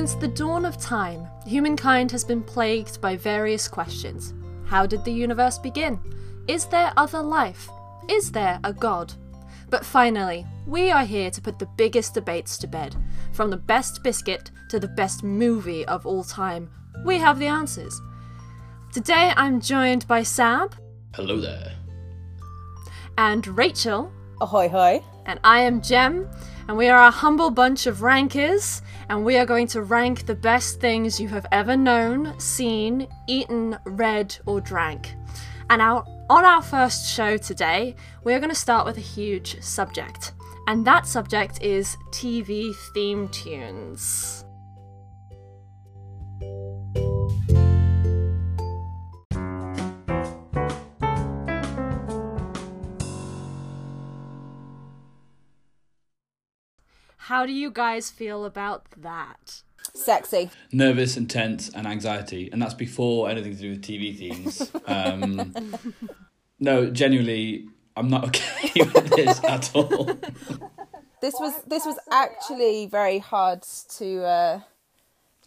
Since the dawn of time, humankind has been plagued by various questions. How did the universe begin? Is there other life? Is there a god? But finally, we are here to put the biggest debates to bed. From the best biscuit to the best movie of all time, we have the answers. Today I'm joined by Sab Hello there. and Rachel, Ahoy, hoy. and I am Jem, and we are a humble bunch of rankers, and we are going to rank the best things you have ever known, seen, eaten, read, or drank. And our, on our first show today, we are going to start with a huge subject, and that subject is TV theme tunes. How do you guys feel about that? Sexy. Nervous and tense and anxiety, and that's before anything to do with TV themes. Um, no, genuinely, I'm not okay with this at all. This was this was actually very hard to uh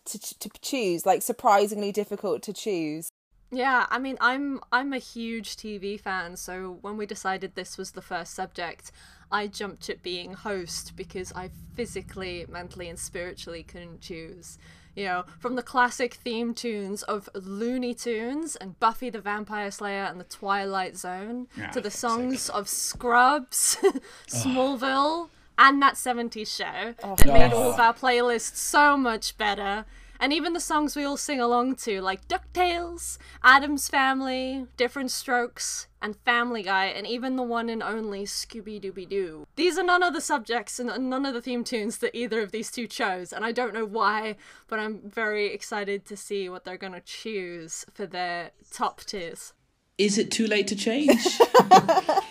to to choose, like surprisingly difficult to choose. Yeah, I mean, I'm I'm a huge TV fan, so when we decided this was the first subject, I jumped at being host because I physically, mentally, and spiritually couldn't choose. You know, from the classic theme tunes of Looney Tunes and Buffy the Vampire Slayer and the Twilight Zone Ah, to the songs sake. of Scrubs, Smallville, and that 70s show that made all of our playlists so much better. And even the songs we all sing along to, like DuckTales, Addams Family, Diff'rent Strokes, and Family Guy, and even the one and only Scooby Dooby Doo. These are none of the subjects and none of the theme tunes that either of these two chose, and I don't know why, but I'm very excited to see what they're gonna choose for their top tiers. Is it too late to change?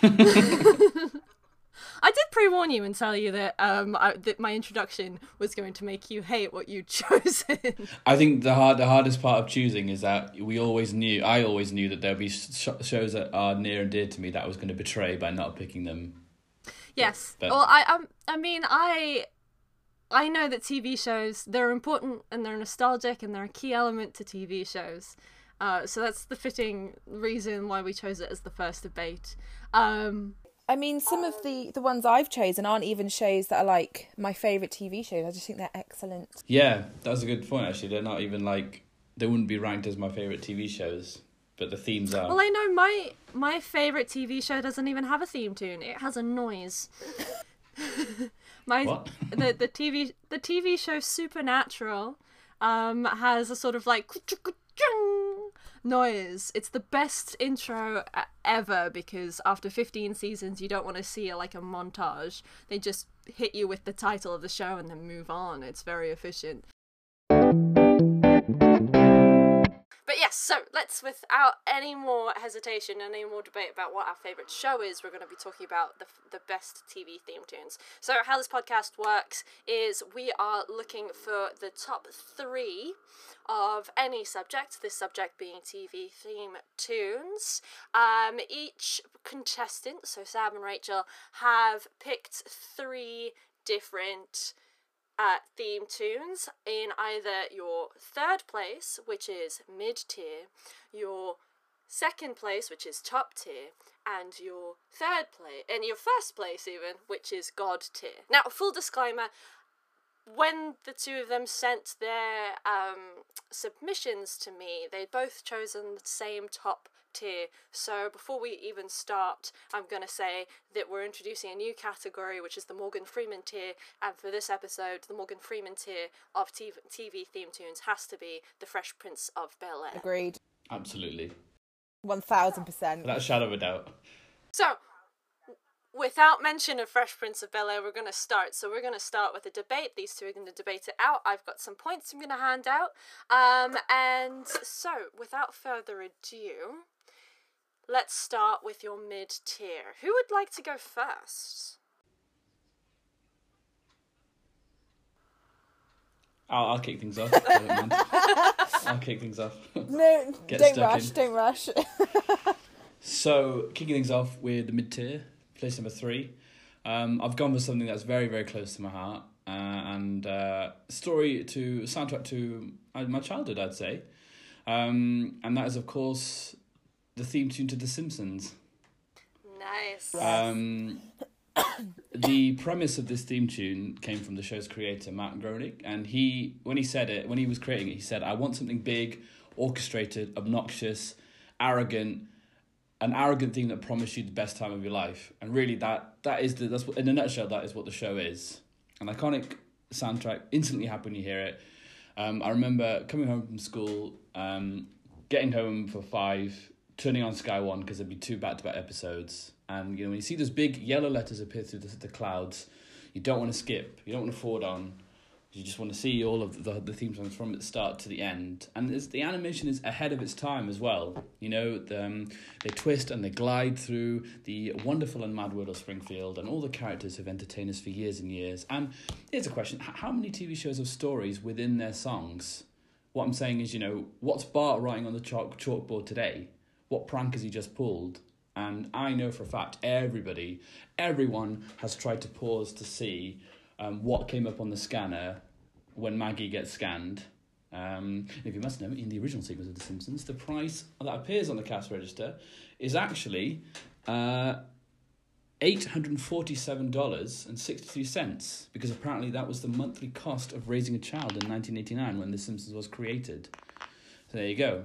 I did pre-warn you and tell you that um I, that my introduction was going to make you hate what you'd chosen. I think the hard, the hardest part of choosing is that we always knew, I always knew that there'd be sh- shows that are near and dear to me that I was going to betray by not picking them. yes. But- Well, I um, I mean, I I know that TV shows they're important and they're nostalgic and they're a key element to TV shows. Uh, so that's the fitting reason why we chose it as the first debate. Um, I mean, some of the the ones I've chosen aren't even shows that are like my favorite TV shows. I just think they're excellent. Yeah, that's a good point. Actually, they're not even like they wouldn't be ranked as my favorite TV shows, but the themes are. well, I know my my favorite TV show doesn't even have a theme tune. It has a noise. my What? the the TV the TV show Supernatural um has a sort of like noise. It's the best intro ever because after 15 seasons you don't want to see a, like a montage. They just hit you with the title of the show and then move on. It's very efficient. Yes, so let's, without any more hesitation, any more debate about what our favourite show is, we're going to be talking about the, the best TV theme tunes. So, how this podcast works is we are looking for the top three of any subject, this subject being TV theme tunes. Um, each contestant, so Sam and Rachel, have picked three different uh, theme tunes in either your third place, which is mid tier, your second place, which is top tier, and your third place, and your first place even, which is god tier. Now, full disclaimer. When the two of them sent their um, submissions to me, they'd both chosen the same top tier. So before we even start, I'm going to say that we're introducing a new category, which is the Morgan Freeman tier. And for this episode, the Morgan Freeman tier of TV, TV theme tunes has to be The Fresh Prince of Bel Air. Agreed. Absolutely, One thousand percent. without a shadow of a doubt. So, without mention of Fresh Prince of Bel Air, we're going to start. So, we're going to start with a debate. These two are going to debate it out. I've got some points I'm going to hand out. Um, and so, without further ado, let's start with your mid tier. Who would like to go first? I'll, I'll kick things off. I don't mind. I'll kick things off. No, don't rush. in. Don't rush. So, kicking things off with the mid tier, place number three. Um, I've gone with something that's very, very close to my heart. uh, and uh, story to soundtrack to uh, my childhood, I'd say, um, and that is of course the theme tune to The Simpsons. Nice. Um, the premise of this theme tune came from the show's creator Matt Groening, and he, when he said it, when he was creating it, he said, "I want something big, orchestrated, obnoxious, arrogant." An arrogant thing that promised you the best time of your life, and really that that is the that's what, in a nutshell that is what the show is. An iconic soundtrack, instantly happy when you hear it. Um, I remember coming home from school, um, getting home for five, turning on Sky One because there'd be two back to back episodes, and you know when you see those big yellow letters appear through the, the clouds, you don't want to skip, you don't want to forward on. You just want to see all of the the theme songs from the start to the end, and the animation is ahead of its time as well. You know, the, um, they twist and they glide through the wonderful and mad world of Springfield, and all the characters have entertained us for years and years. And here's a question: How many TV shows have stories within their songs? What I'm saying is, you know, what's Bart writing on the chalk chalkboard today? What prank has he just pulled? And I know for a fact everybody, everyone has tried to pause to see um, what came up on the scanner when Maggie gets scanned. Um, if you must know, in the original sequence of The Simpsons, the price that appears on the cash register is actually uh, $847.63 because apparently that was the monthly cost of raising a child in 1989 when The Simpsons was created. So there you go.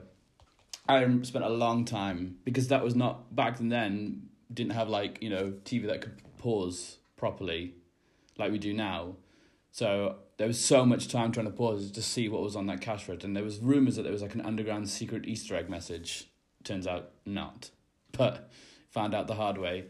I spent a long time because that was not back then didn't have like you know TV that could pause properly like we do now. So there was so much time trying to pause to see what was on that cash register, and there was rumors that there was like an underground secret Easter egg message. Turns out not, but found out the hard way.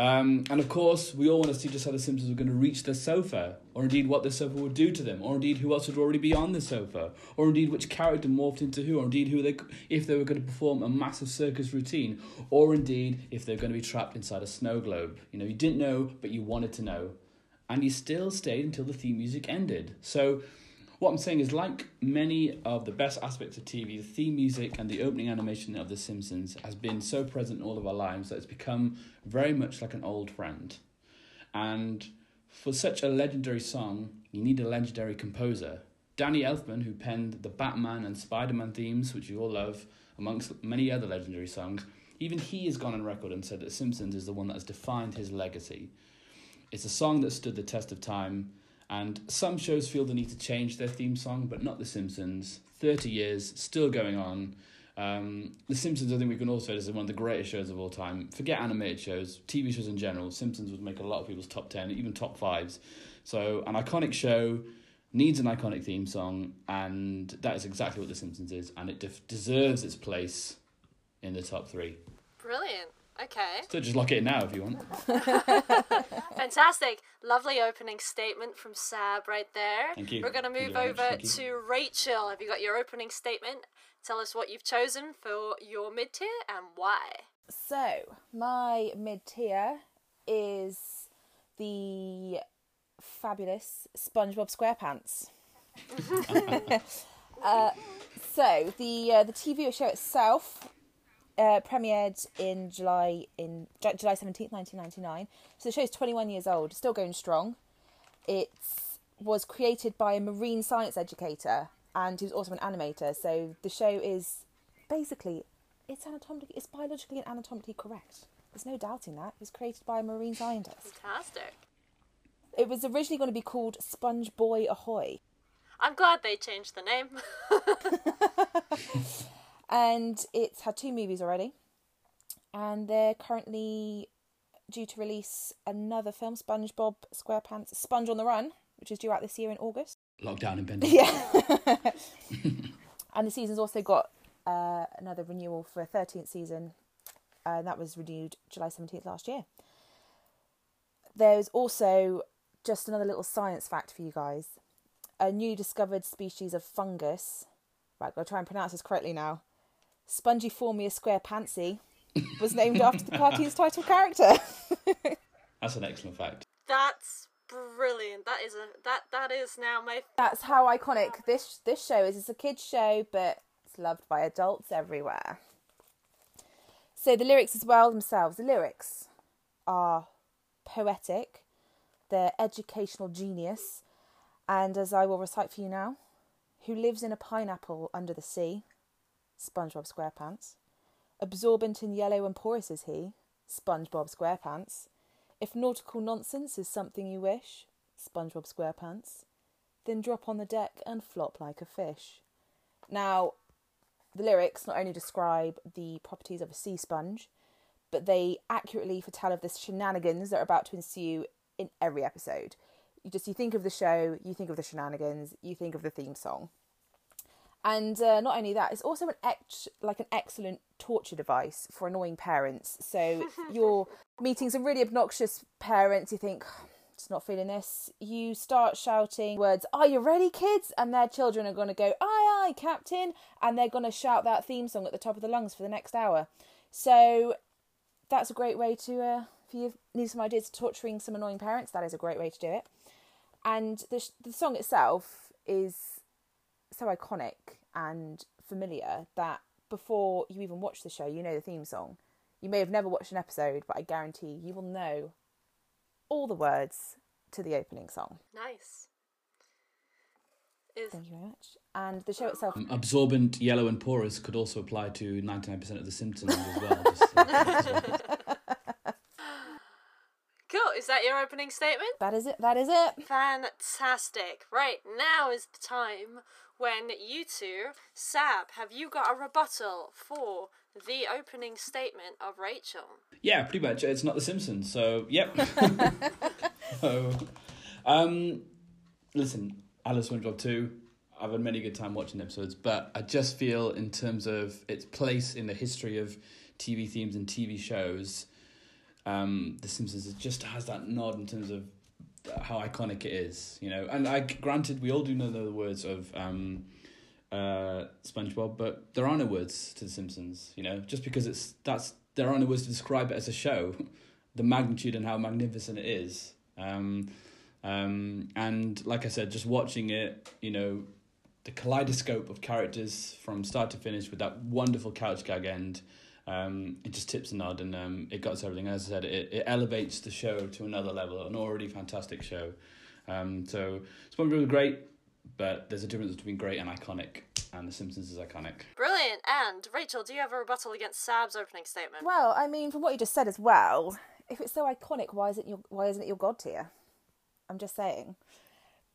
Um, and of course, we all want to see just how the Simpsons were going to reach the sofa, or indeed what the sofa would do to them, or indeed who else would already be on the sofa, or indeed which character morphed into who, or indeed who they if they were going to perform a massive circus routine, or indeed if they're going to be trapped inside a snow globe. You know, you didn't know, but you wanted to know, and you still stayed until the theme music ended. So. What I'm saying is, like many of the best aspects of TV, the theme music and the opening animation of The Simpsons has been so present in all of our lives that it's become very much like an old friend. And for such a legendary song, you need a legendary composer. Danny Elfman, who penned the Batman and Spider Man themes, which you all love, amongst many other legendary songs, even he has gone on record and said that Simpsons is the one that has defined his legacy. It's a song that stood the test of time, and some shows feel the need to change their theme song, but not The Simpsons. 30 years, still going on. Um, the Simpsons, I think we can also say, is one of the greatest shows of all time. Forget animated shows, TV shows in general. Simpsons would make a lot of people's top 10, even top fives. So, an iconic show needs an iconic theme song, and that is exactly what The Simpsons is, and it deserves its place in the top three. Brilliant. Okay. So, just lock it in now if you want. Fantastic. Lovely opening statement from Sab right there. Thank you. We're going to move over to Rachel. Have you got your opening statement? Tell us what you've chosen for your mid tier and why. So, my mid tier is the fabulous SpongeBob SquarePants. uh, so, the uh, the TV show itself uh, premiered in July in July seventeenth, nineteen ninety nine. So the show is twenty one years old, still going strong. It was created by a marine science educator, and he was also an animator. So the show is basically it's anatomically, it's biologically and anatomically correct. There's no doubting that. It was created by a marine scientist. Fantastic. It was originally going to be called Sponge Boy Ahoy, I'm glad they changed the name. and it's had two movies already. And they're currently due to release another film, SpongeBob SquarePants Sponge on the Run, which is due out this year in August. Lockdown in impending. Yeah. and the season's also got uh, another renewal for a 13th season, and that was renewed July 17th last year. There's also just another little science fact for you guys. A new discovered species of fungus, right, I'll try and pronounce this correctly now. Spongiforma squarepantsii was named after the cartoon's title character. That's an excellent fact. That's brilliant. That is a that that is now my That's how iconic this this show is. It's a kids show, but it's loved by adults everywhere. So the lyrics as well themselves, the lyrics are poetic, they're educational genius, And as I will recite for you now, who lives in a pineapple under the sea? SpongeBob SquarePants. Absorbent and yellow and porous is he? SpongeBob SquarePants. If nautical nonsense is something you wish, SpongeBob SquarePants, then drop on the deck and flop like a fish. Now, the lyrics not only describe the properties of a sea sponge, but they accurately foretell of the shenanigans that are about to ensue in every episode. You just you think of the show, you think of the shenanigans, you think of the theme song, and uh, not only that, it's also an ex- like an excellent torture device for annoying parents. So you're meeting some really obnoxious parents. You think just not feeling this. You start shouting words, Are you ready, kids? And their children are going to go, Aye, aye, Captain. And they're going to shout that theme song at the top of the lungs for the next hour. So that's a great way to, uh, if you need some ideas for torturing some annoying parents, that is a great way to do it. And the, the song itself is so iconic and familiar that before you even watch the show, you know the theme song. You may have never watched an episode, but I guarantee you will know all the words to the opening song. Nice. Is Thank you very much. And the show itself. Um, absorbent, yellow, and porous could also apply to 99% of The Simpsons as well. Just, uh, cool. Is that your opening statement? That is it. That is it. Fantastic. Right, now is the time when you two, Sab, have you got a rebuttal for the opening statement of Rachel? yeah, pretty much. It's not The Simpsons, so yep. so, um, listen, Alice SpongeBob 2, I've had many good time watching episodes, but I just feel in terms of its place in the history of TV themes and TV shows, um, The Simpsons it just has that nod in terms of how iconic it is, you know. And I granted we all do know the words of um, uh, SpongeBob, but there are no words to The Simpsons, you know. Just because it's that's there are no words to describe it as a show, the magnitude and how magnificent it is. Um, um, and like I said, just watching it, you know, the kaleidoscope of characters from start to finish with that wonderful couch gag end. Um, it just tips a nod and um, it got everything. As I said, it, it elevates the show to another level, an already fantastic show. Um, so SpongeBob was great, but there's a difference between great and iconic, and The Simpsons is iconic. Brilliant. And Rachel, do you have a rebuttal against Sab's opening statement? Well, I mean, from what you just said as well, if it's so iconic, why isn't your why isn't it your god tier? I'm just saying.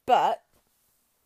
But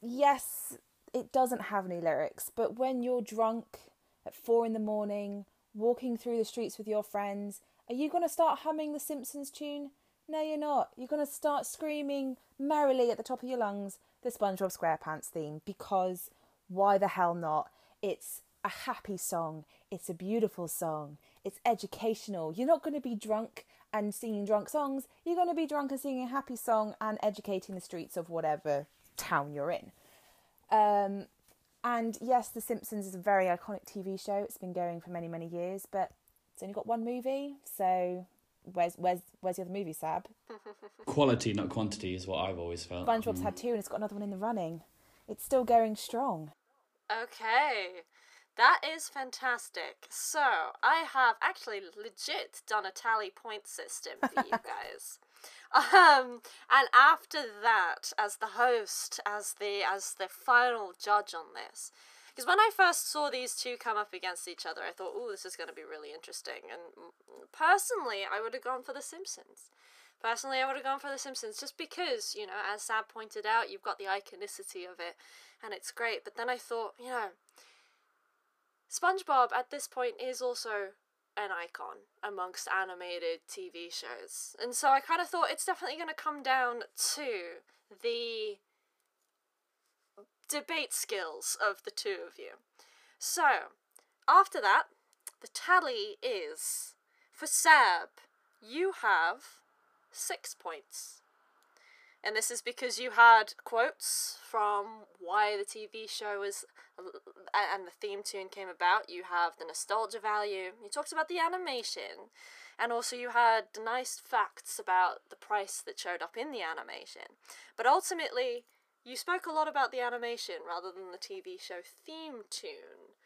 yes, it doesn't have any lyrics. But when you're drunk at four in the morning, walking through the streets with your friends, are you going to start humming the Simpsons tune? No, you're not. You're going to start screaming merrily at the top of your lungs the SpongeBob SquarePants theme because why the hell not? It's a happy song. It's a beautiful song. It's educational. You're not going to be drunk and singing drunk songs. You're going to be drunk and singing a happy song and educating the streets of whatever town you're in. Um, and yes, The Simpsons is a very iconic TV show. It's been going for many, many years, but it's only got one movie. So where's where's where's the other movie, Sab? Quality, not quantity, is what I've always felt. SpongeBob's had mm. two, and it's got another one in the running. It's still going strong. Okay. That is fantastic. So, I have actually legit done a tally point system for you guys. Um, and after that, as the host, as the as the final judge on this, because when I first saw these two come up against each other, I thought, "Oh, this is going to be really interesting." And personally, I would have gone for The Simpsons. Personally, I would have gone for The Simpsons just because, you know, as Sab pointed out, you've got the iconicity of it, and it's great. But then I thought, you know, SpongeBob at this point is also an icon amongst animated TV shows. And so I kind of thought it's definitely going to come down to the debate skills of the two of you. So, after that, the tally is for Sab, you have six points. And this is because you had quotes from why the TV show was uh, and the theme tune came about. You have the nostalgia value. You talked about the animation. And also, you had nice facts about the price that showed up in the animation. But ultimately, you spoke a lot about the animation rather than the TV show theme tune,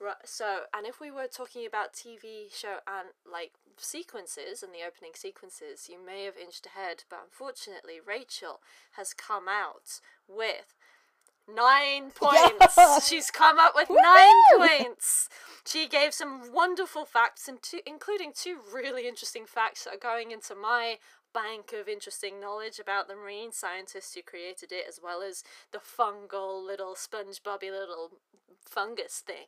Right, so, and if we were talking about TV show and like sequences and the opening sequences, you may have inched ahead, but unfortunately, Rachel has come out with nine points. She's come up with nine points. She gave some wonderful facts, and two, including two really interesting facts that are going into my bank of interesting knowledge about the marine scientists who created it, as well as the fungal little SpongeBobby little fungus thing.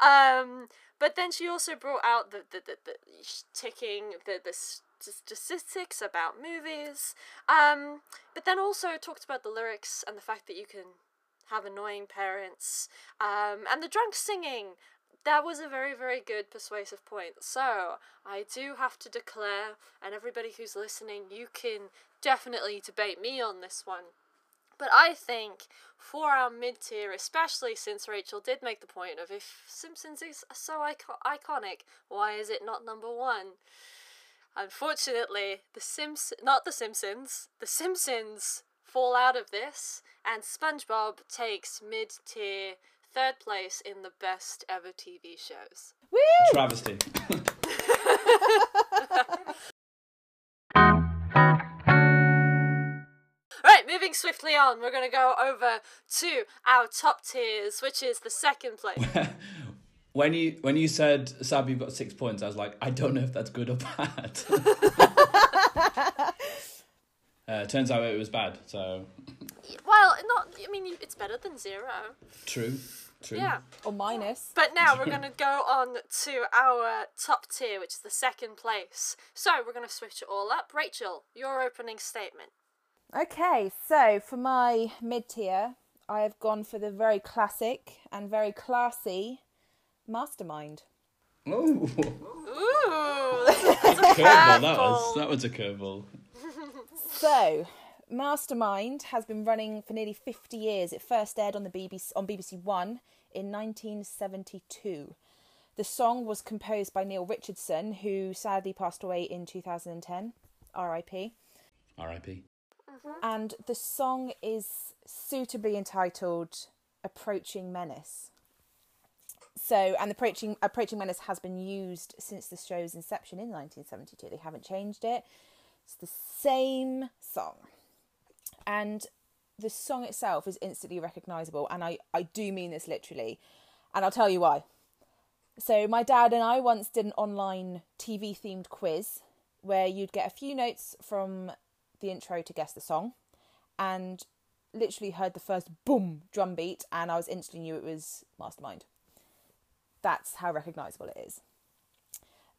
Um, but then she also brought out the the, the, the ticking the the statistics about movies. Um, but then also talked about the lyrics and the fact that you can have annoying parents. Um, and the drunk singing. That was a very, very good persuasive point. So, I do have to declare, and everybody who's listening, you can definitely debate me on this one. But I think for our mid tier, especially since Rachel did make the point of if Simpsons is so icon- iconic, why is it not number one? Unfortunately, the Sims not the Simpsons, the Simpsons fall out of this, and SpongeBob takes mid tier third place in the best ever TV shows. Woo! Travesty. Right, moving swiftly on, we're going to go over to our top tiers, which is the second place. when you when you said Sab, you've got six points, I was like, I don't know if that's good or bad. uh, turns out it was bad. So well, not. I mean, it's better than zero. true, true. Yeah. Or minus. But now we're going to go on to our top tier, which is the second place. So we're going to switch it all up. Rachel, your opening statement. Okay, so for my mid tier, I have gone for the very classic and very classy Mastermind. Oh, Ooh, that's a, that's a curveball. That was curveball. that was a curveball. So, Mastermind has been running for nearly 50 years. It first aired on the BBC on BBC One in 1972. The song was composed by Neil Richardson, who sadly passed away in 2010. R.I.P. R.I.P. Uh-huh. and the song is suitably entitled "Approaching Menace." So, and the approaching approaching menace has been used since the show's inception in 1972. They haven't changed it. It's the same song, and the song itself is instantly recognizable. And I I do mean this literally, and I'll tell you why. So, my dad and I once did an online TV themed quiz where you'd get a few notes from the intro to guess the song and literally heard the first boom drum beat and I was instantly knew it was Mastermind. That's how recognizable it is.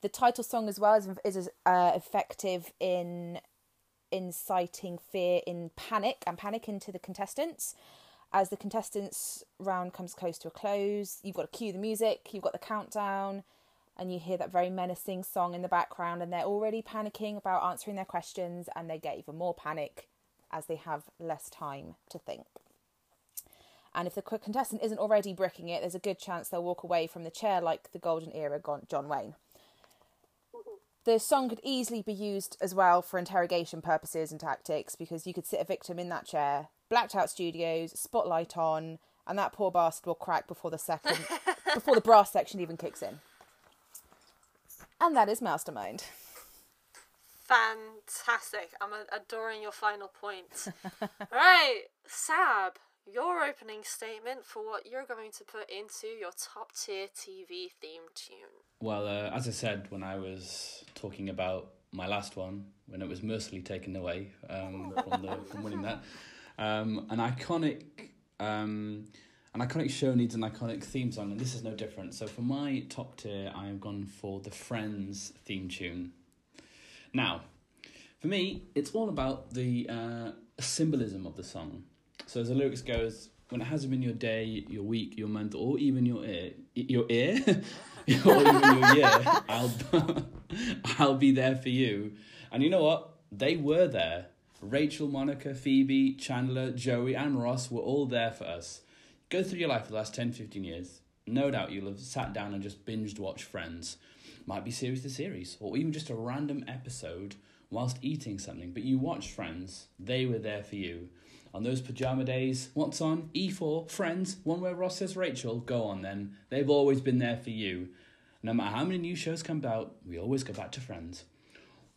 The title song as well is, is uh, effective in inciting fear in panic and panic into the contestants. As the contestants round comes close to a close, you've got to cue the music, you've got the countdown, and you hear that very menacing song in the background, and they're already panicking about answering their questions, and they get even more panic as they have less time to think. And if the contestant isn't already bricking it, there's a good chance they'll walk away from the chair like the golden era John Wayne. The song could easily be used as well for interrogation purposes and tactics because you could sit a victim in that chair, blacked out studios, spotlight on, and that poor bastard will crack before the second, before the brass section even kicks in. And that is Mastermind. Fantastic. I'm adoring your final point. right, Sab, your opening statement for what you're going to put into your top tier TV theme tune. Well, uh, as I said when I was talking about my last one, when it was mercifully taken away um, from, the, from winning that, um, an iconic um, an iconic show needs an iconic theme song, and this is no different. So for my top tier, I have gone for the Friends theme tune. Now, for me, it's all about the uh, symbolism of the song. So as the lyrics goes, when it hasn't been your day, your week, your month, or even your ear, your ear, or even your year, I'll I'll be there for you. And you know what? They were there. Rachel, Monica, Phoebe, Chandler, Joey, and Ross were all there for us. Go through your life for the last 10, 15 years. No doubt you'll have sat down and just binged watched Friends. Might be series to series, or even just a random episode whilst eating something, but you watched Friends, they were there for you. On those pajama days, what's on? E4, Friends, one where Ross says Rachel, go on then. They've always been there for you. No matter how many new shows come out, we always go back to Friends.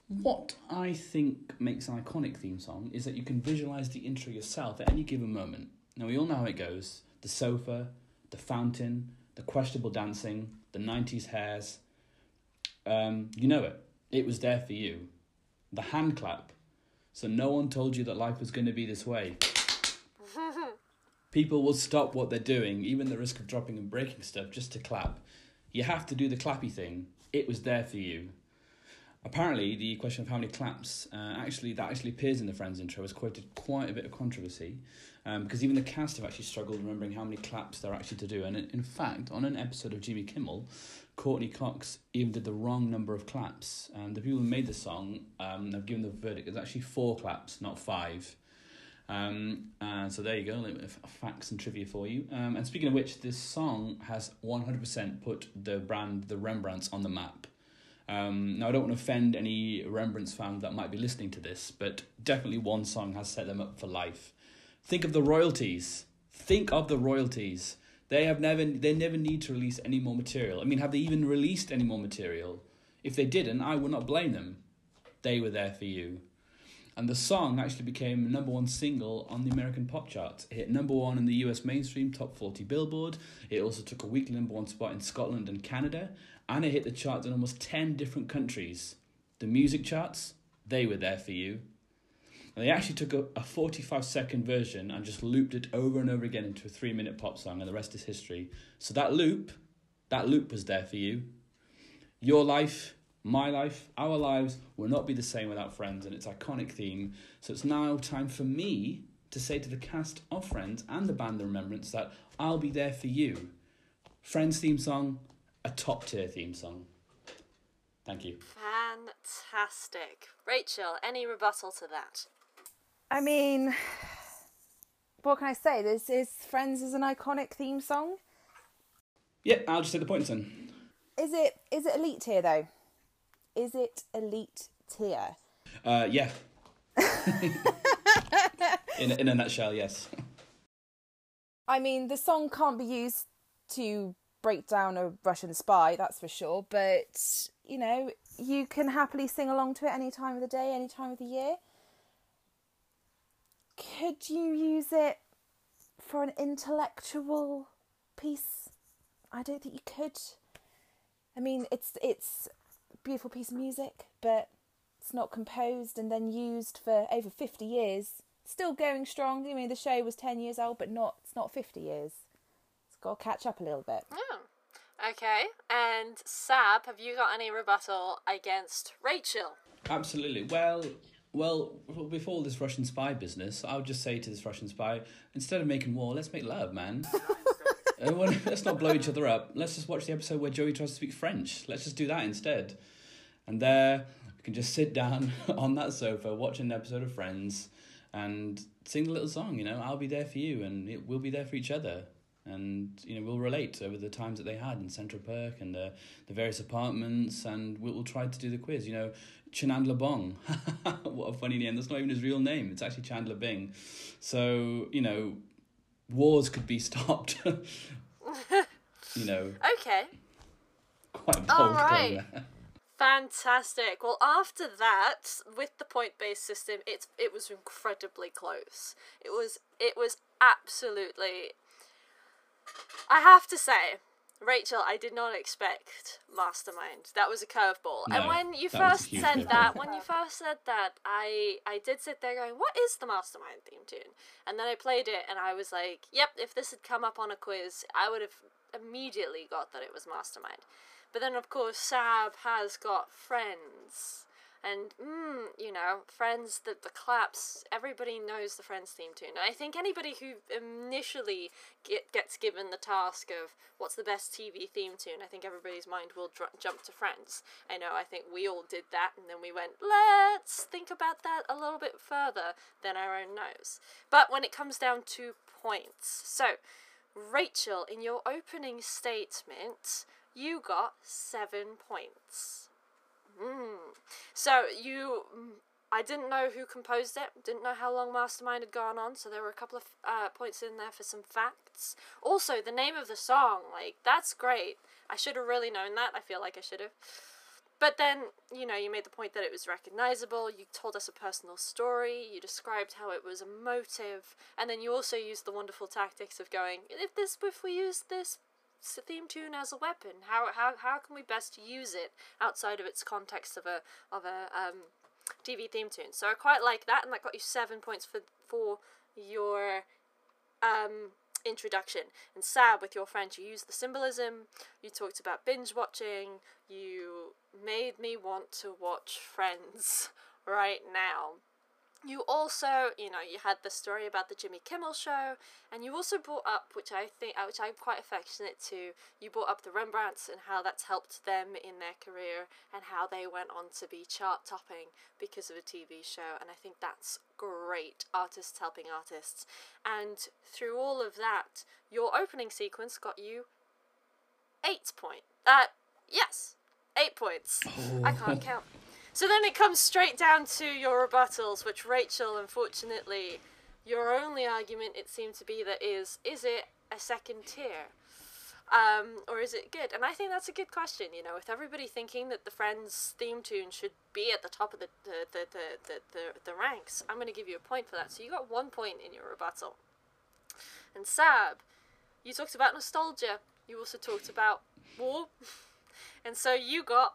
What I think makes an iconic theme song is that you can visualize the intro yourself at any given moment. Now, we all know how it goes the sofa, the fountain, the questionable dancing, the 90s hairs. Um, you know it. It was there for you. The hand clap. So, no one told you that life was going to be this way. People will stop what they're doing, even the risk of dropping and breaking stuff, just to clap. You have to do the clappy thing. It was there for you. Apparently, the question of how many claps uh, actually that actually appears in the Friends intro has quoted quite a bit of controversy, um, because even the cast have actually struggled remembering how many claps they're actually to do. And in fact, on an episode of Jimmy Kimmel, Courteney Cox even did the wrong number of claps. And the people who made the song um, have given the verdict it's actually four claps, not five. Um, and so there you go, facts and trivia for you. Um, and speaking of which, this song has 100% put the brand, the Rembrandts, on the map. Um, now, I don't want to offend any Rembrandts fans that might be listening to this, but definitely one song has set them up for life. Think of the royalties. Think of the royalties. They have never they never need to release any more material. I mean, have they even released any more material? If they didn't, I would not blame them. They were there for you. And the song actually became number one single on the American pop charts. It hit number one in the US mainstream top 40 Billboard. It also took a weekly number one spot in Scotland and Canada. And it hit the charts in almost 10 different countries. The music charts, they were there for you. And they actually took a, a 45 second version and just looped it over and over again into a three minute pop song, and the rest is history. So that loop, that loop was there for you. Your life, my life, our lives will not be the same without Friends and its iconic theme. So it's now time for me to say to the cast of Friends and the band The Rembrandts that I'll be there for you. Friends theme song, a top tier theme song. Thank you. Fantastic. Rachel, any rebuttal to that? I mean, what can I say? This is Friends is an iconic theme song. Yeah, I'll just take the points then. Is it is it elite tier though? Is it elite tier? Uh, yeah. in in a nutshell, yes. I mean, the song can't be used to break down a Russian spy, that's for sure. But you know, you can happily sing along to it any time of the day, any time of the year could you use it for an intellectual piece? I don't think you could. I mean, it's it's a beautiful piece of music, but it's not composed and then used for over fifty years. Still going strong. I mean, the show was ten years old, but not it's not fifty years. It's got to catch up a little bit. Oh, okay. And Sab, have you got any rebuttal against Rachel? Absolutely. Well, well, before this Russian spy business, I would just say to this Russian spy, instead of making war, let's make love, man. let's not blow each other up. Let's just watch the episode where Joey tries to speak French. Let's just do that instead. And there, we can just sit down on that sofa, watch an episode of Friends, and sing a little song. You know, I'll be there for you, and it, we'll be there for each other and you know we'll relate over the times that they had in Central Perk and the the various apartments, and we'll, we'll try to do the quiz. You know, Chandler Bong, what a funny name! That's not even his real name. It's actually Chandler Bing. So you know, wars could be stopped. you know. Okay. Quite bold All right. Fantastic. Well, after that, with the point-based system, it's it was incredibly close. It was it was absolutely I have to say, Rachel, I did not expect Mastermind. That was a curveball. No, and when you that was a first said curveball. that, when you first said that, I I did sit there going, "What is the Mastermind theme tune?" And then I played it, and I was like, "Yep, if this had come up on a quiz, I would have immediately got that it was Mastermind." But then, of course, Sab has got friends. And, mm, you know, Friends, the, the claps, everybody knows the Friends theme tune. And I think anybody who initially get, gets given the task of what's the best TV theme tune, I think everybody's mind will dr- jump to Friends. I know, I think we all did that, and then we went, let's think about that a little bit further than our own nose. But when it comes down to points, so Rachel, in your opening statement, you got seven points. Mm. So you I didn't know who composed it, didn't know how long Mastermind had gone on, so there were a couple of uh, points in there for some facts. Also, the name of the song, like, that's great. I should have really known that. I feel like I should have. But then, you know, you made the point that it was recognizable, you told us a personal story, you described how it was emotive, and then you also used the wonderful tactics of going, if this if we use this theme tune as a weapon, how how how can we best use it outside of its context of a of a um TV theme tune. So I quite like that and that got you 7 points for for your um introduction. And Sab, with your friend, you used the symbolism, you talked about binge watching, you made me want to watch Friends right now. You also, you know, you had the story about the Jimmy Kimmel show, and you also brought up, which I think, uh, which I'm quite affectionate to, you brought up the Rembrandts and how that's helped them in their career, and how they went on to be chart topping because of a TV show, and I think that's great. Artists helping artists, and through all of that, your opening sequence got you eight point. Uh, yes, eight points. Oh. I can't count. So then it comes straight down to your rebuttals, which Rachel, unfortunately, your only argument it seemed to be that is, is it a second tier? Um, or is it good? And I think that's a good question, you know, with everybody thinking that the Friends theme tune should be at the top of the, the, the, the, the, the, the ranks, I'm going to give you a point for that. So you got one point in your rebuttal. And Sab, you talked about nostalgia. You also talked about war. And so you got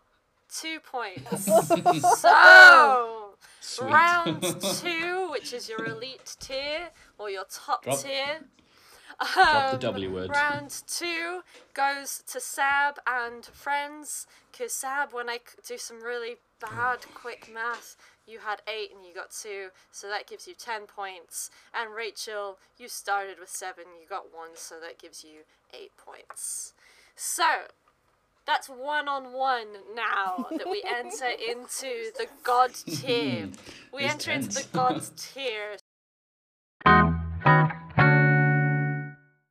two points. so Sweet. round two, which is your elite tier or your top Drop- tier. the Um, W word. Round two goes to Sab and friends. Cause Sab, when I do some really bad quick math, you had eight and you got two, so that gives you ten points. And Rachel, you started with seven, you got one, so that gives you eight points. So that's one on one now that we enter into the God tier. We It's enter into the tense. God's tier.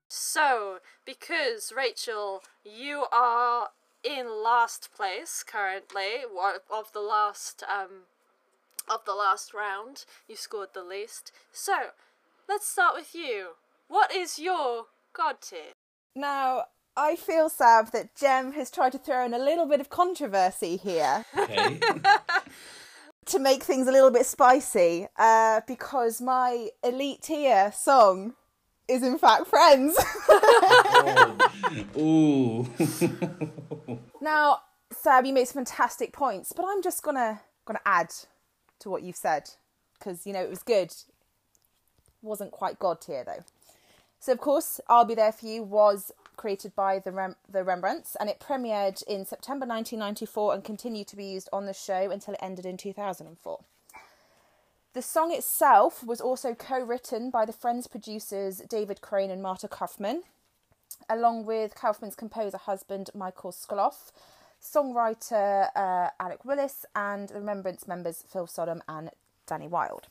So, because Rachel, you are in last place currently wa- of the last um of the last round, you scored the least. So, let's start with you. What is your God tier? Now, I feel, Sab, that Jem has tried to throw in a little bit of controversy here Okay. to make things a little bit spicy uh, because my elite tier song is, in fact, Friends. Ooh. now, Sab, you made some fantastic points, but I'm just gonna gonna add to what you've said because you know it was good. Wasn't quite God tier though. So of course, I'll be there for you was created by the Rem- the Rembrandts, and it premiered in September 1994 and continued to be used on the show until it ended in 2004. The song itself was also co-written by the Friends producers David Crane and Marta Kauffman, along with Kauffman's composer husband Michael Skloff, songwriter uh, Allee Willis, and the Rembrandts members Phil Solem and Danny Wilde.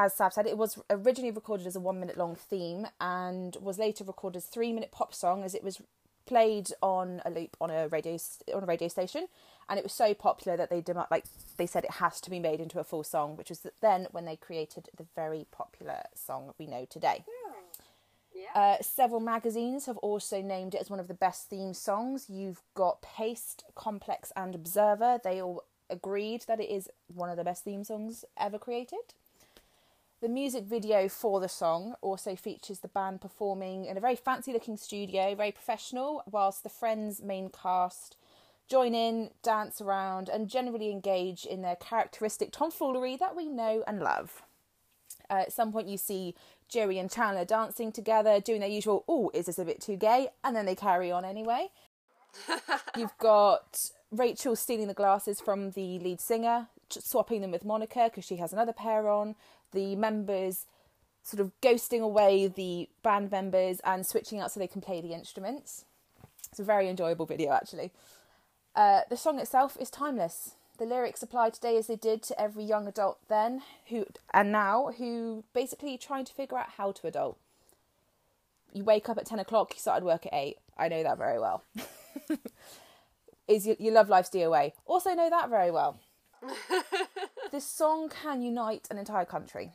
As Sab said, it was originally recorded as a one-minute long theme and was later recorded as a three-minute pop song, as it was played on a loop on a radio on a radio station, and it was so popular that they dem- like they said it has to be made into a full song, which was then when they created the very popular song we know today. Uh, several magazines have also named it as one of the best theme songs. You've got Paste, Complex, and Observer. They all agreed that it is one of the best theme songs ever created. The music video for the song also features the band performing in a very fancy looking studio, very professional, whilst the Friends main cast join in, dance around, and generally engage in their characteristic tomfoolery that we know and love. Uh, at some point, you see Joey and Chandler dancing together, doing their usual, oh, is this a bit too gay? And then they carry on anyway. You've got Rachel stealing the glasses from the lead singer, swapping them with Monica because she has another pair on. The members sort of ghosting away the band members and switching out so they can play the instruments. It's a very enjoyable video, actually. Uh, the song itself is timeless. The lyrics apply today as they did to every young adult then, who and now, who basically trying to figure out how to adult. You wake up at ten o'clock. You started work at eight. I know that very well. is your, your love life's DOA? Also know that very well. this song can unite an entire country.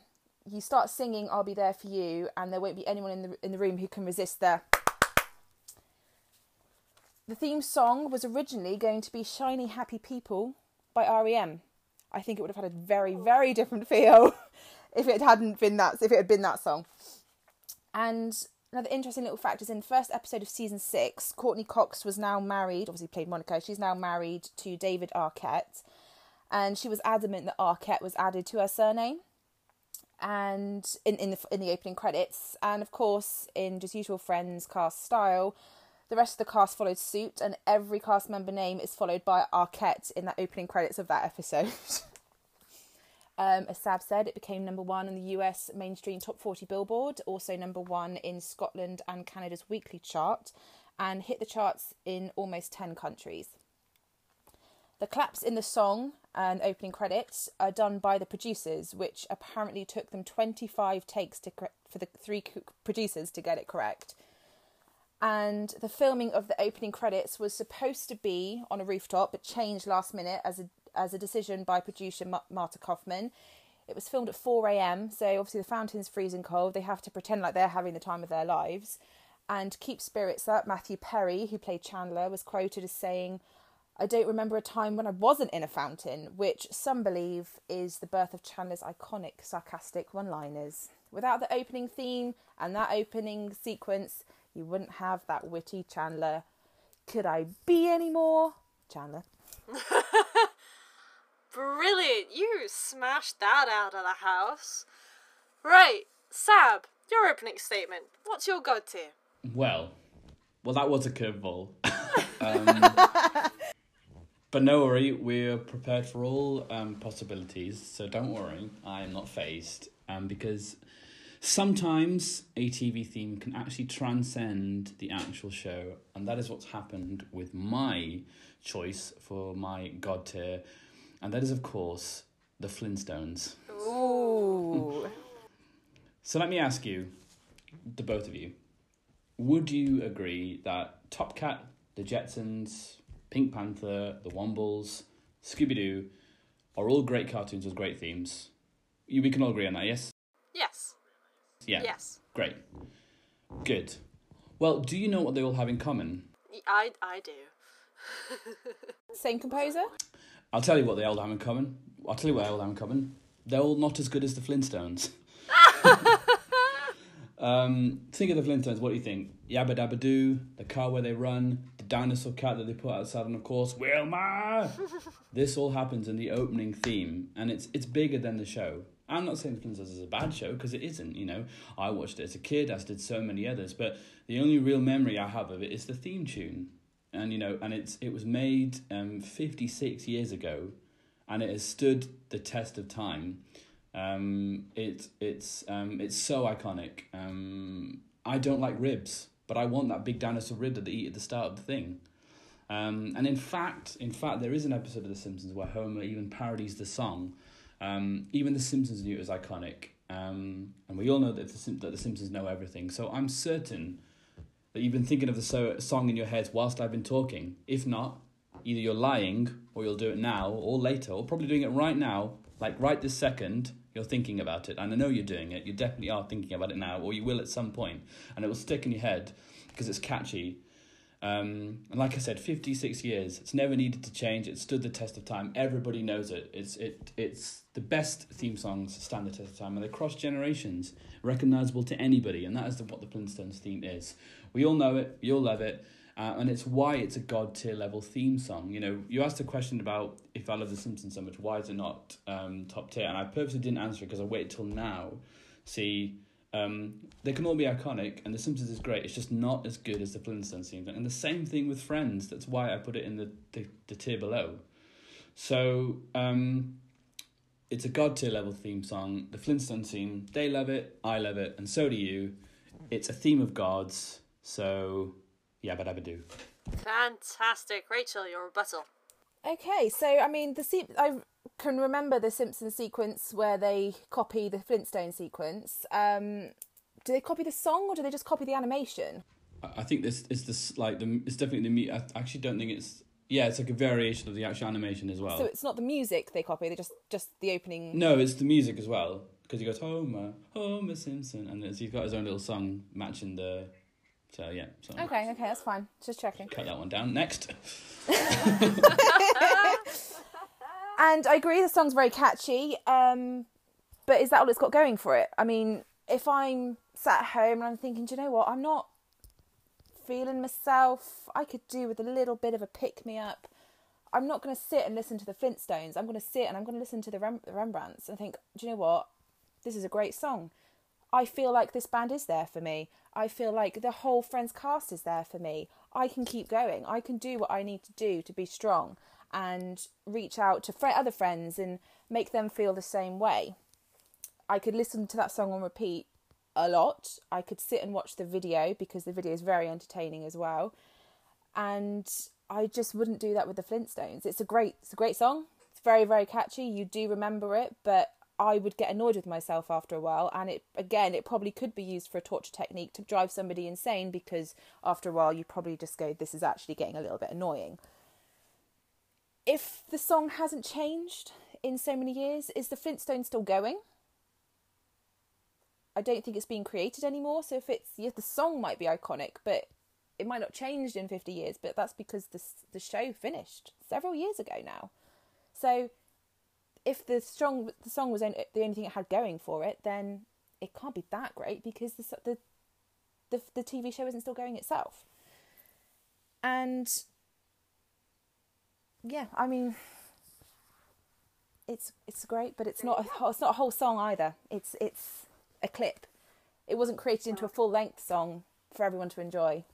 You start singing "I'll be there for you," and there won't be anyone in the in the room who can resist the. The theme song was originally going to be "Shiny Happy People" by REM. I think it would have had a very very different feel if it hadn't been that if it had been that song. And another interesting little fact is in the first episode of season six, Courteney Cox was now married. Obviously played Monica. She's now married to David Arquette, and she was adamant that Arquette was added to her surname and in, in the in the opening credits, and of course in just usual Friends cast style, the rest of the cast followed suit, and every cast member name is followed by Arquette in that opening credits of that episode. um, as Sab said, it became number one on the US mainstream top 40 Billboard, also number one in Scotland and Canada's weekly chart, and hit the charts in almost 10 countries. The claps in the song and opening credits are done by the producers, which apparently took them 25 takes to for the three producers to get it correct. And the filming of the opening credits was supposed to be on a rooftop, but changed last minute as a as a decision by producer Marta Kauffman. It was filmed at 4 a.m., so obviously the fountain's freezing cold. They have to pretend like they're having the time of their lives. And keep spirits up, Matthew Perry, who played Chandler, was quoted as saying, I don't remember a time when I wasn't in a fountain, which some believe is the birth of Chandler's iconic sarcastic one liners. Without the opening theme and that opening sequence, you wouldn't have that witty Chandler. Could I be any more? Chandler. Brilliant! You smashed that out of the house. Right, Sab, your opening statement. What's your god tier? Well, well, that was a curveball. um, but no worry, we're prepared for all um, possibilities. So don't worry, I am not phased. Um, because sometimes a TV theme can actually transcend the actual show, and that is what's happened with my choice for my god tier, and that is of course the Flintstones. Ooh. so let me ask you, the both of you, would you agree that Top Cat, the Jetsons, Pink Panther, The Wombles, Scooby Doo are all great cartoons with great themes. We can all agree on that, yes? Yes. Yeah. Yes. Great. Good. Well, do you know what they all have in common? I, I do. Same composer? I'll tell you what they all have in common. I'll tell you what they all have in common. They're all not as good as the Flintstones. um, think of the Flintstones. What do you think? Yabba Dabba Doo, the car where they run, the dinosaur cat that they put outside, and of course Wilma. this all happens in the opening theme, and it's it's bigger than the show. I'm not saying Flintstones is a bad show because it isn't. You know, I watched it as a kid, as did so many others. But the only real memory I have of it is the theme tune, and you know, and it's it was made um 56 years ago, and it has stood the test of time. Um, it it's um it's so iconic. Um, I don't like ribs but I want that big dinosaur rib that they eat at the start of the thing. Um, and in fact, in fact, there is an episode of The Simpsons where Homer even parodies the song. Um, even The Simpsons knew it was iconic, um, and we all know that the, Sim- that the Simpsons know everything. So I'm certain that you've been thinking of the so- song in your head whilst I've been talking. If not, either you're lying, or you'll do it now, or later, or probably doing it right now, like right this second, you're thinking about it, and I know you're doing it. You definitely are thinking about it now, or you will at some point, and it will stick in your head because it's catchy. Um, and like I said, 56 years. It's never needed to change. It stood the test of time. Everybody knows it. It's it it's the best theme songs stand the test of time, and they cross generations, recognizable to anybody. And that is the, what the Flintstones theme is. We all know it. We all love it. Uh, and it's why it's a god tier level theme song. You know, you asked a question about if I love The Simpsons so much, why is it not um, top tier? And I purposely didn't answer it because I waited till now. See, um, they can all be iconic, and The Simpsons is great. It's just not as good as the Flintstones theme. And the same thing with Friends. That's why I put it in the, the, the tier below. So, um, it's a god tier level theme song. The Flintstones theme, they love it, I love it, and so do you. It's a theme of gods, so Yabba Dabba Doo. Fantastic. Rachel, your rebuttal. Okay, so I mean, the se- I can remember the Simpsons sequence where they copy the Flintstone sequence. Um, do they copy the song or do they just copy the animation? I think this is this like the it's definitely the me. I actually don't think it's Yeah, it's like a variation of the actual animation as well. So it's not the music they copy; they just just the opening. No, it's the music as well because he goes Homer, Homer Simpson, and he's got his own little song matching the. So yeah, so Okay, okay, that's fine. Just checking. cut that one down. Next, And I agree, the song's very catchy. Um, but is that all it's got going for it? I mean, if I'm sat at home and I'm thinking, do you know what? I'm not feeling myself. I could do with a little bit of a pick me up. I'm not going to sit and listen to the Flintstones. I'm going to sit and I'm going to listen to the Rem- Rembrandts and think, do you know what? This is a great song. I feel like this band is there for me. I feel like the whole Friends cast is there for me. I can keep going. I can do what I need to do to be strong and reach out to fr- other friends and make them feel the same way. I could listen to that song on repeat a lot. I could sit and watch the video because the video is very entertaining as well. And I just wouldn't do that with the Flintstones. It's a great it's a great song. It's very very catchy. You do remember it, but I would get annoyed with myself after a while and it again it probably could be used for a torture technique to drive somebody insane because after a while you probably just go this is actually getting a little bit annoying. If the song hasn't changed in so many years, is the Flintstone still going? I don't think it's being created anymore. So if it's yeah, the song might be iconic, but it might not changed in fifty years. But that's because the the show finished several years ago now. So if the song the song was the only thing it had going for it, then it can't be that great because the the the, the TV show isn't still going itself. And yeah, I mean, it's it's great, but it's not a, it's not a whole song either. It's it's a clip. It wasn't created into a full length song for everyone to enjoy,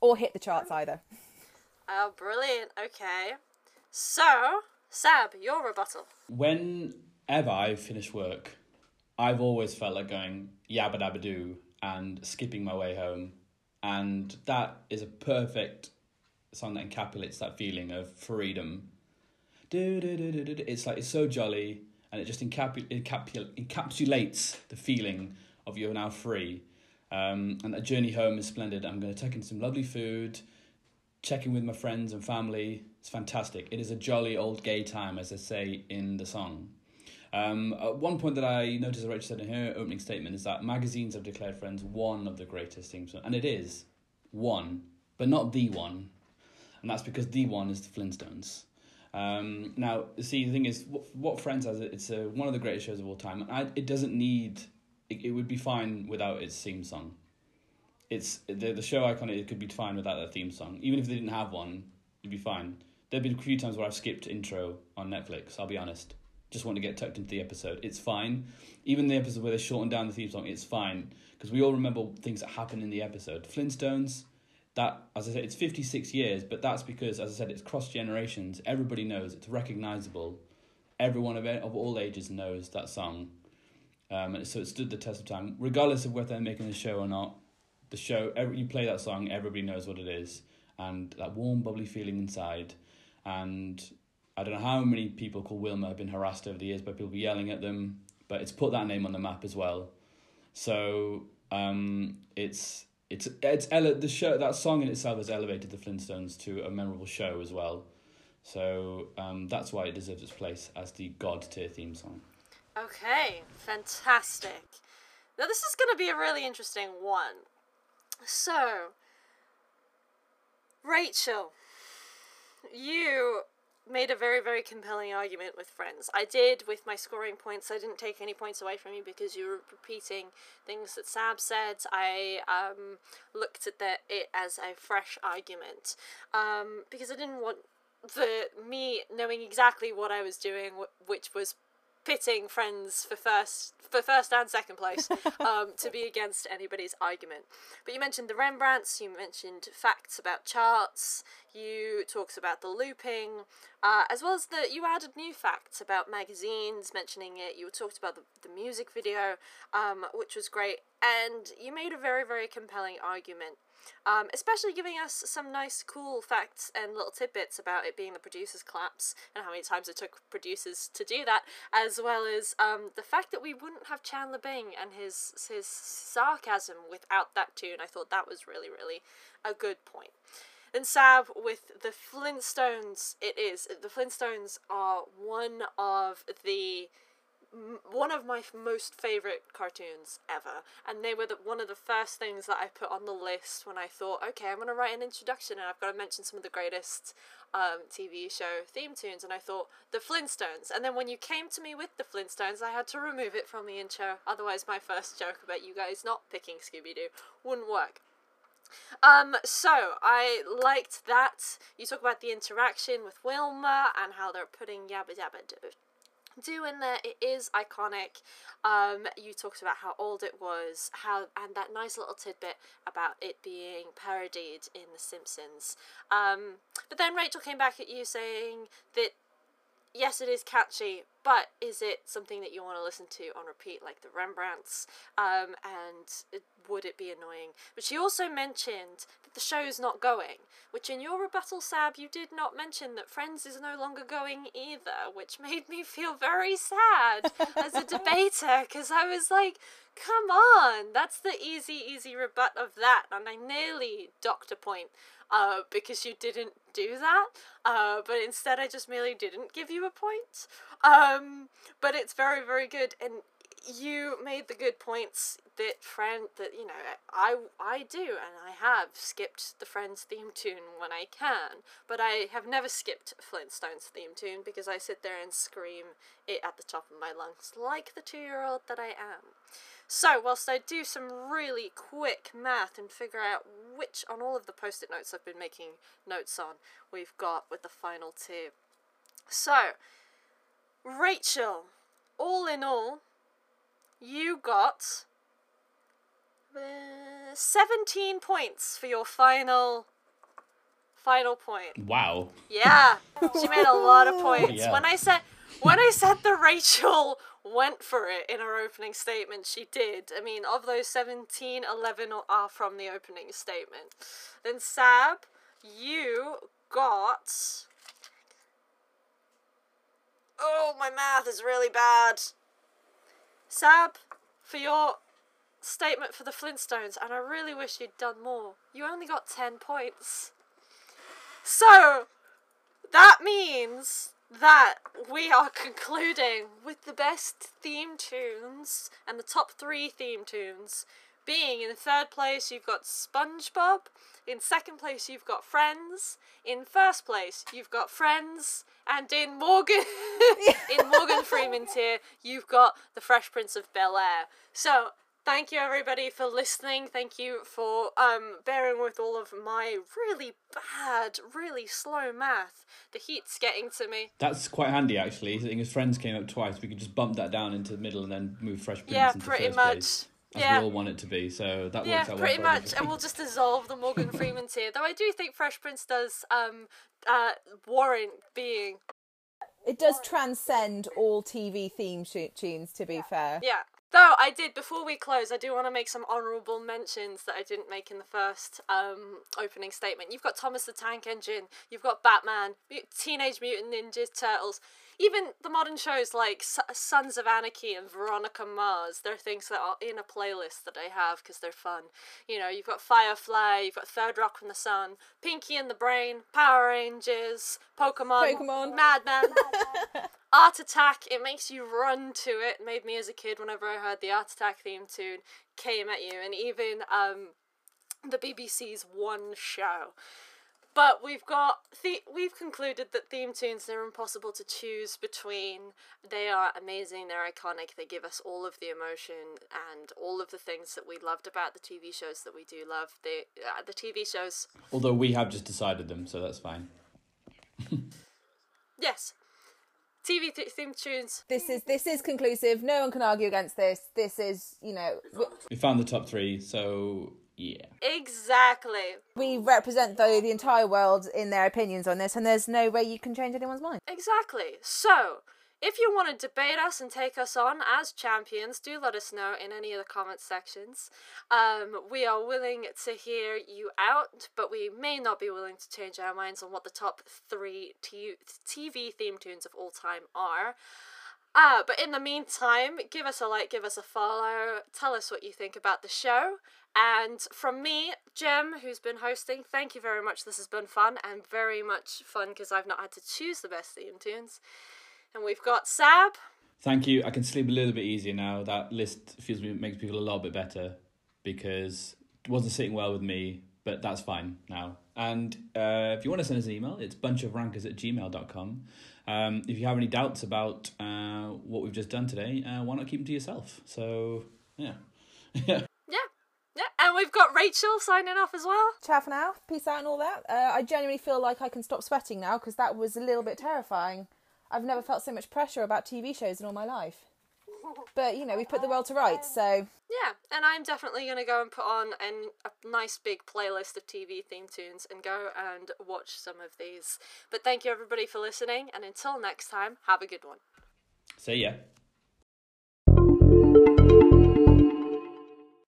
or hit the charts either. Oh, brilliant. Okay. So, Sab, your rebuttal. whenever I finish work, I've always felt like going yabba dabba doo and skipping my way home, and that is a perfect song that encapsulates that feeling of freedom. Do, do, do, do, do, do. It's like it's so jolly, and it just encapsulates the feeling of you're now free. Um, and that journey home is splendid. I'm going to take in some lovely food, check in with my friends and family. It's fantastic. It is a jolly old gay time, as they say in the song. Um, at one point that I noticed that Rachel said in her opening statement is that magazines have declared Friends one of the greatest things, and it is one, but not the one, and that's because the one is the Flintstones. Um, now, see, the thing is, what, what Friends has, it's uh one of the greatest shows of all time, and I, it doesn't need. It, it would be fine without its theme song. It's the the show icon. It could be fine without that theme song. Even if they didn't have one, it'd be fine. There've been a few times where I've skipped intro on Netflix. I'll be honest. Just want to get tucked into the episode. It's fine. Even the episode where they shorten down the theme song, it's fine because we all remember things that happen in the episode. Flintstones. That, as I said, it's 56 years, but that's because, as I said, it's cross generations. Everybody knows it's recognizable. Everyone of, of all ages knows that song. Um, so it stood the test of time, regardless of whether they're making the show or not. The show, every, you play that song, everybody knows what it is, and that warm, bubbly feeling inside. And I don't know how many people called Wilma have been harassed over the years by people yelling at them, but it's put that name on the map as well. So um, it's it's it's ele- the show that song in itself has elevated the Flintstones to a memorable show as well. So um, that's why it deserves its place as the god tier theme song. Okay, fantastic. Now, this is going to be a really interesting one. So, Rachel, you made a very, very compelling argument with friends. I did with my scoring points. I didn't take any points away from you because you were repeating things that Sab said. I um, looked at the, it as a fresh argument um, because I didn't want the me knowing exactly what I was doing, which was pitting friends for first for first and second place um, to be against anybody's argument. But you mentioned the Rembrandts, you mentioned facts about charts, you talked about the looping, uh, as well as that you added new facts about magazines, mentioning it. You talked about the, the music video, um, which was great, and you made a very very compelling argument um, especially giving us some nice, cool facts and little tidbits about it being the producers' collapse and how many times it took producers to do that, as well as um, the fact that we wouldn't have Chandler Bing and his his sarcasm without that tune. I thought that was really, really a good point. Then Sab with the Flintstones. It is the Flintstones are one of the one of my most favorite cartoons ever, and they were the, one of the first things that I put on the list when I thought, okay, I'm gonna write an introduction and I've got to mention some of the greatest um, TV show theme tunes, and I thought the Flintstones. And then when you came to me with the Flintstones, I had to remove it from the intro. Otherwise, my first joke about you guys not picking Scooby Doo wouldn't work. Um, so I liked that. You talk about the interaction with Wilma and how they're putting Yabba Dabba Do in there. It is iconic. Um, you talked about how old it was, how and that nice little tidbit about it being parodied in The Simpsons. Um, but then Rachel came back at you saying that yes, it is catchy, but is it something that you want to listen to on repeat, like the Rembrandts? Um, and it, would it be annoying? But she also mentioned that the show is not going, which in your rebuttal, Sab, you did not mention that Friends is no longer going either, which made me feel very sad as a debater, because I was like, come on, that's the easy, easy rebut of that, and I nearly docked a point uh, because you didn't do that. Uh, but instead, I just merely didn't give you a point. Um, but it's very, very good, and you made the good points that friend that you know I I do and I have skipped the Friends theme tune when I can, but I have never skipped Flintstones theme tune because I sit there and scream it at the top of my lungs like the two year old that I am. So, whilst I do some really quick math and figure out which on all of the post it notes I've been making notes on, we've got with the final two. So, Rachel, all in all, you got uh, 17 points for your final final point. Wow. Yeah, she made a lot of points. Yeah. When I said when I said the Rachel went for it in her opening statement, she did. I mean, of those 17, 11 are from the opening statement. Then Sab, you got Oh, my math is really bad. Sab, for your statement for the Flintstones, and I really wish you'd done more. You only got 10 points. So, that means that we are concluding with the best theme tunes and the top three theme tunes being in third place you've got SpongeBob, in second place you've got Friends, in first place you've got Friends, and in Morgan in Morgan Freeman tier you've got The Fresh Prince of Bel Air. So thank you everybody for listening. Thank you for um bearing with all of my really bad, really slow math. The heat's getting to me. That's quite handy actually. I think his friends came up twice. We could just bump that down into the middle and then move Fresh Prince Yeah, into pretty first much. place. As Yeah. we all want it to be, so that Yeah, works out pretty well for much, and we'll just dissolve the Morgan Freeman tier. Though I do think Fresh Prince does um uh warrant being It does transcend all TV theme tunes, to be fair. Yeah. Though I did before we close, I do want to make some honourable mentions that I didn't make in the first um, opening statement. You've got Thomas the Tank Engine, you've got Batman, Teenage Mutant Ninja Turtles, even the modern shows like S- Sons of Anarchy and Veronica Mars. They're things that are in a playlist that I have because they're fun. You know, you've got Firefly, you've got Third Rock from the Sun, Pinky and the Brain, Power Rangers, Pokemon, Pokemon. Madman. Art Attack, it makes you run to it. Made me as a kid whenever I heard the Art Attack theme tune came at you, and even um, the BBC's One Show. But we've got the we've concluded that theme tunes they're impossible to choose between. They are amazing. They're iconic. They give us all of the emotion and all of the things that we loved about the TV shows that we do love. The uh, the TV shows. Although we have just decided them, so that's fine. Yes. TV th- theme tunes. This is this is conclusive. No one can argue against this. This is, you know, We found the top three, so yeah. Exactly. we represent though the entire world in their opinions on this, and there's no way you can change anyone's mind. Exactly. So, if you want to debate us and take us on as champions, do let us know in any of the comment sections. Um, we are willing to hear you out, but we may not be willing to change our minds on what the top three t- TV theme tunes of all time are. Ah, but in the meantime, give us a like, give us a follow, tell us what you think about the show. And from me, Jem, who's been hosting, thank you very much. This has been fun and very much fun because I've not had to choose the best theme tunes. And we've got Sab. Thank you. I can sleep a little bit easier now. That list feels me makes people a little bit better because it wasn't sitting well with me, but that's fine now. And uh, if you want to send us an email, it's bunchofrankers at gmail.com. Um, if you have any doubts about uh, what we've just done today, uh, why not keep them to yourself? So, yeah. Rachel signing off as well. Ciao for now. Peace out and all that. Uh, I genuinely feel like I can stop sweating now because that was a little bit terrifying. I've never felt so much pressure about TV shows in all my life. But, you know, we put the world to rights, so Yeah, and I'm definitely going to go and put on an, a nice big playlist of TV theme tunes and go and watch some of these. But thank you everybody for listening, and until next time, have a good one. See yeah.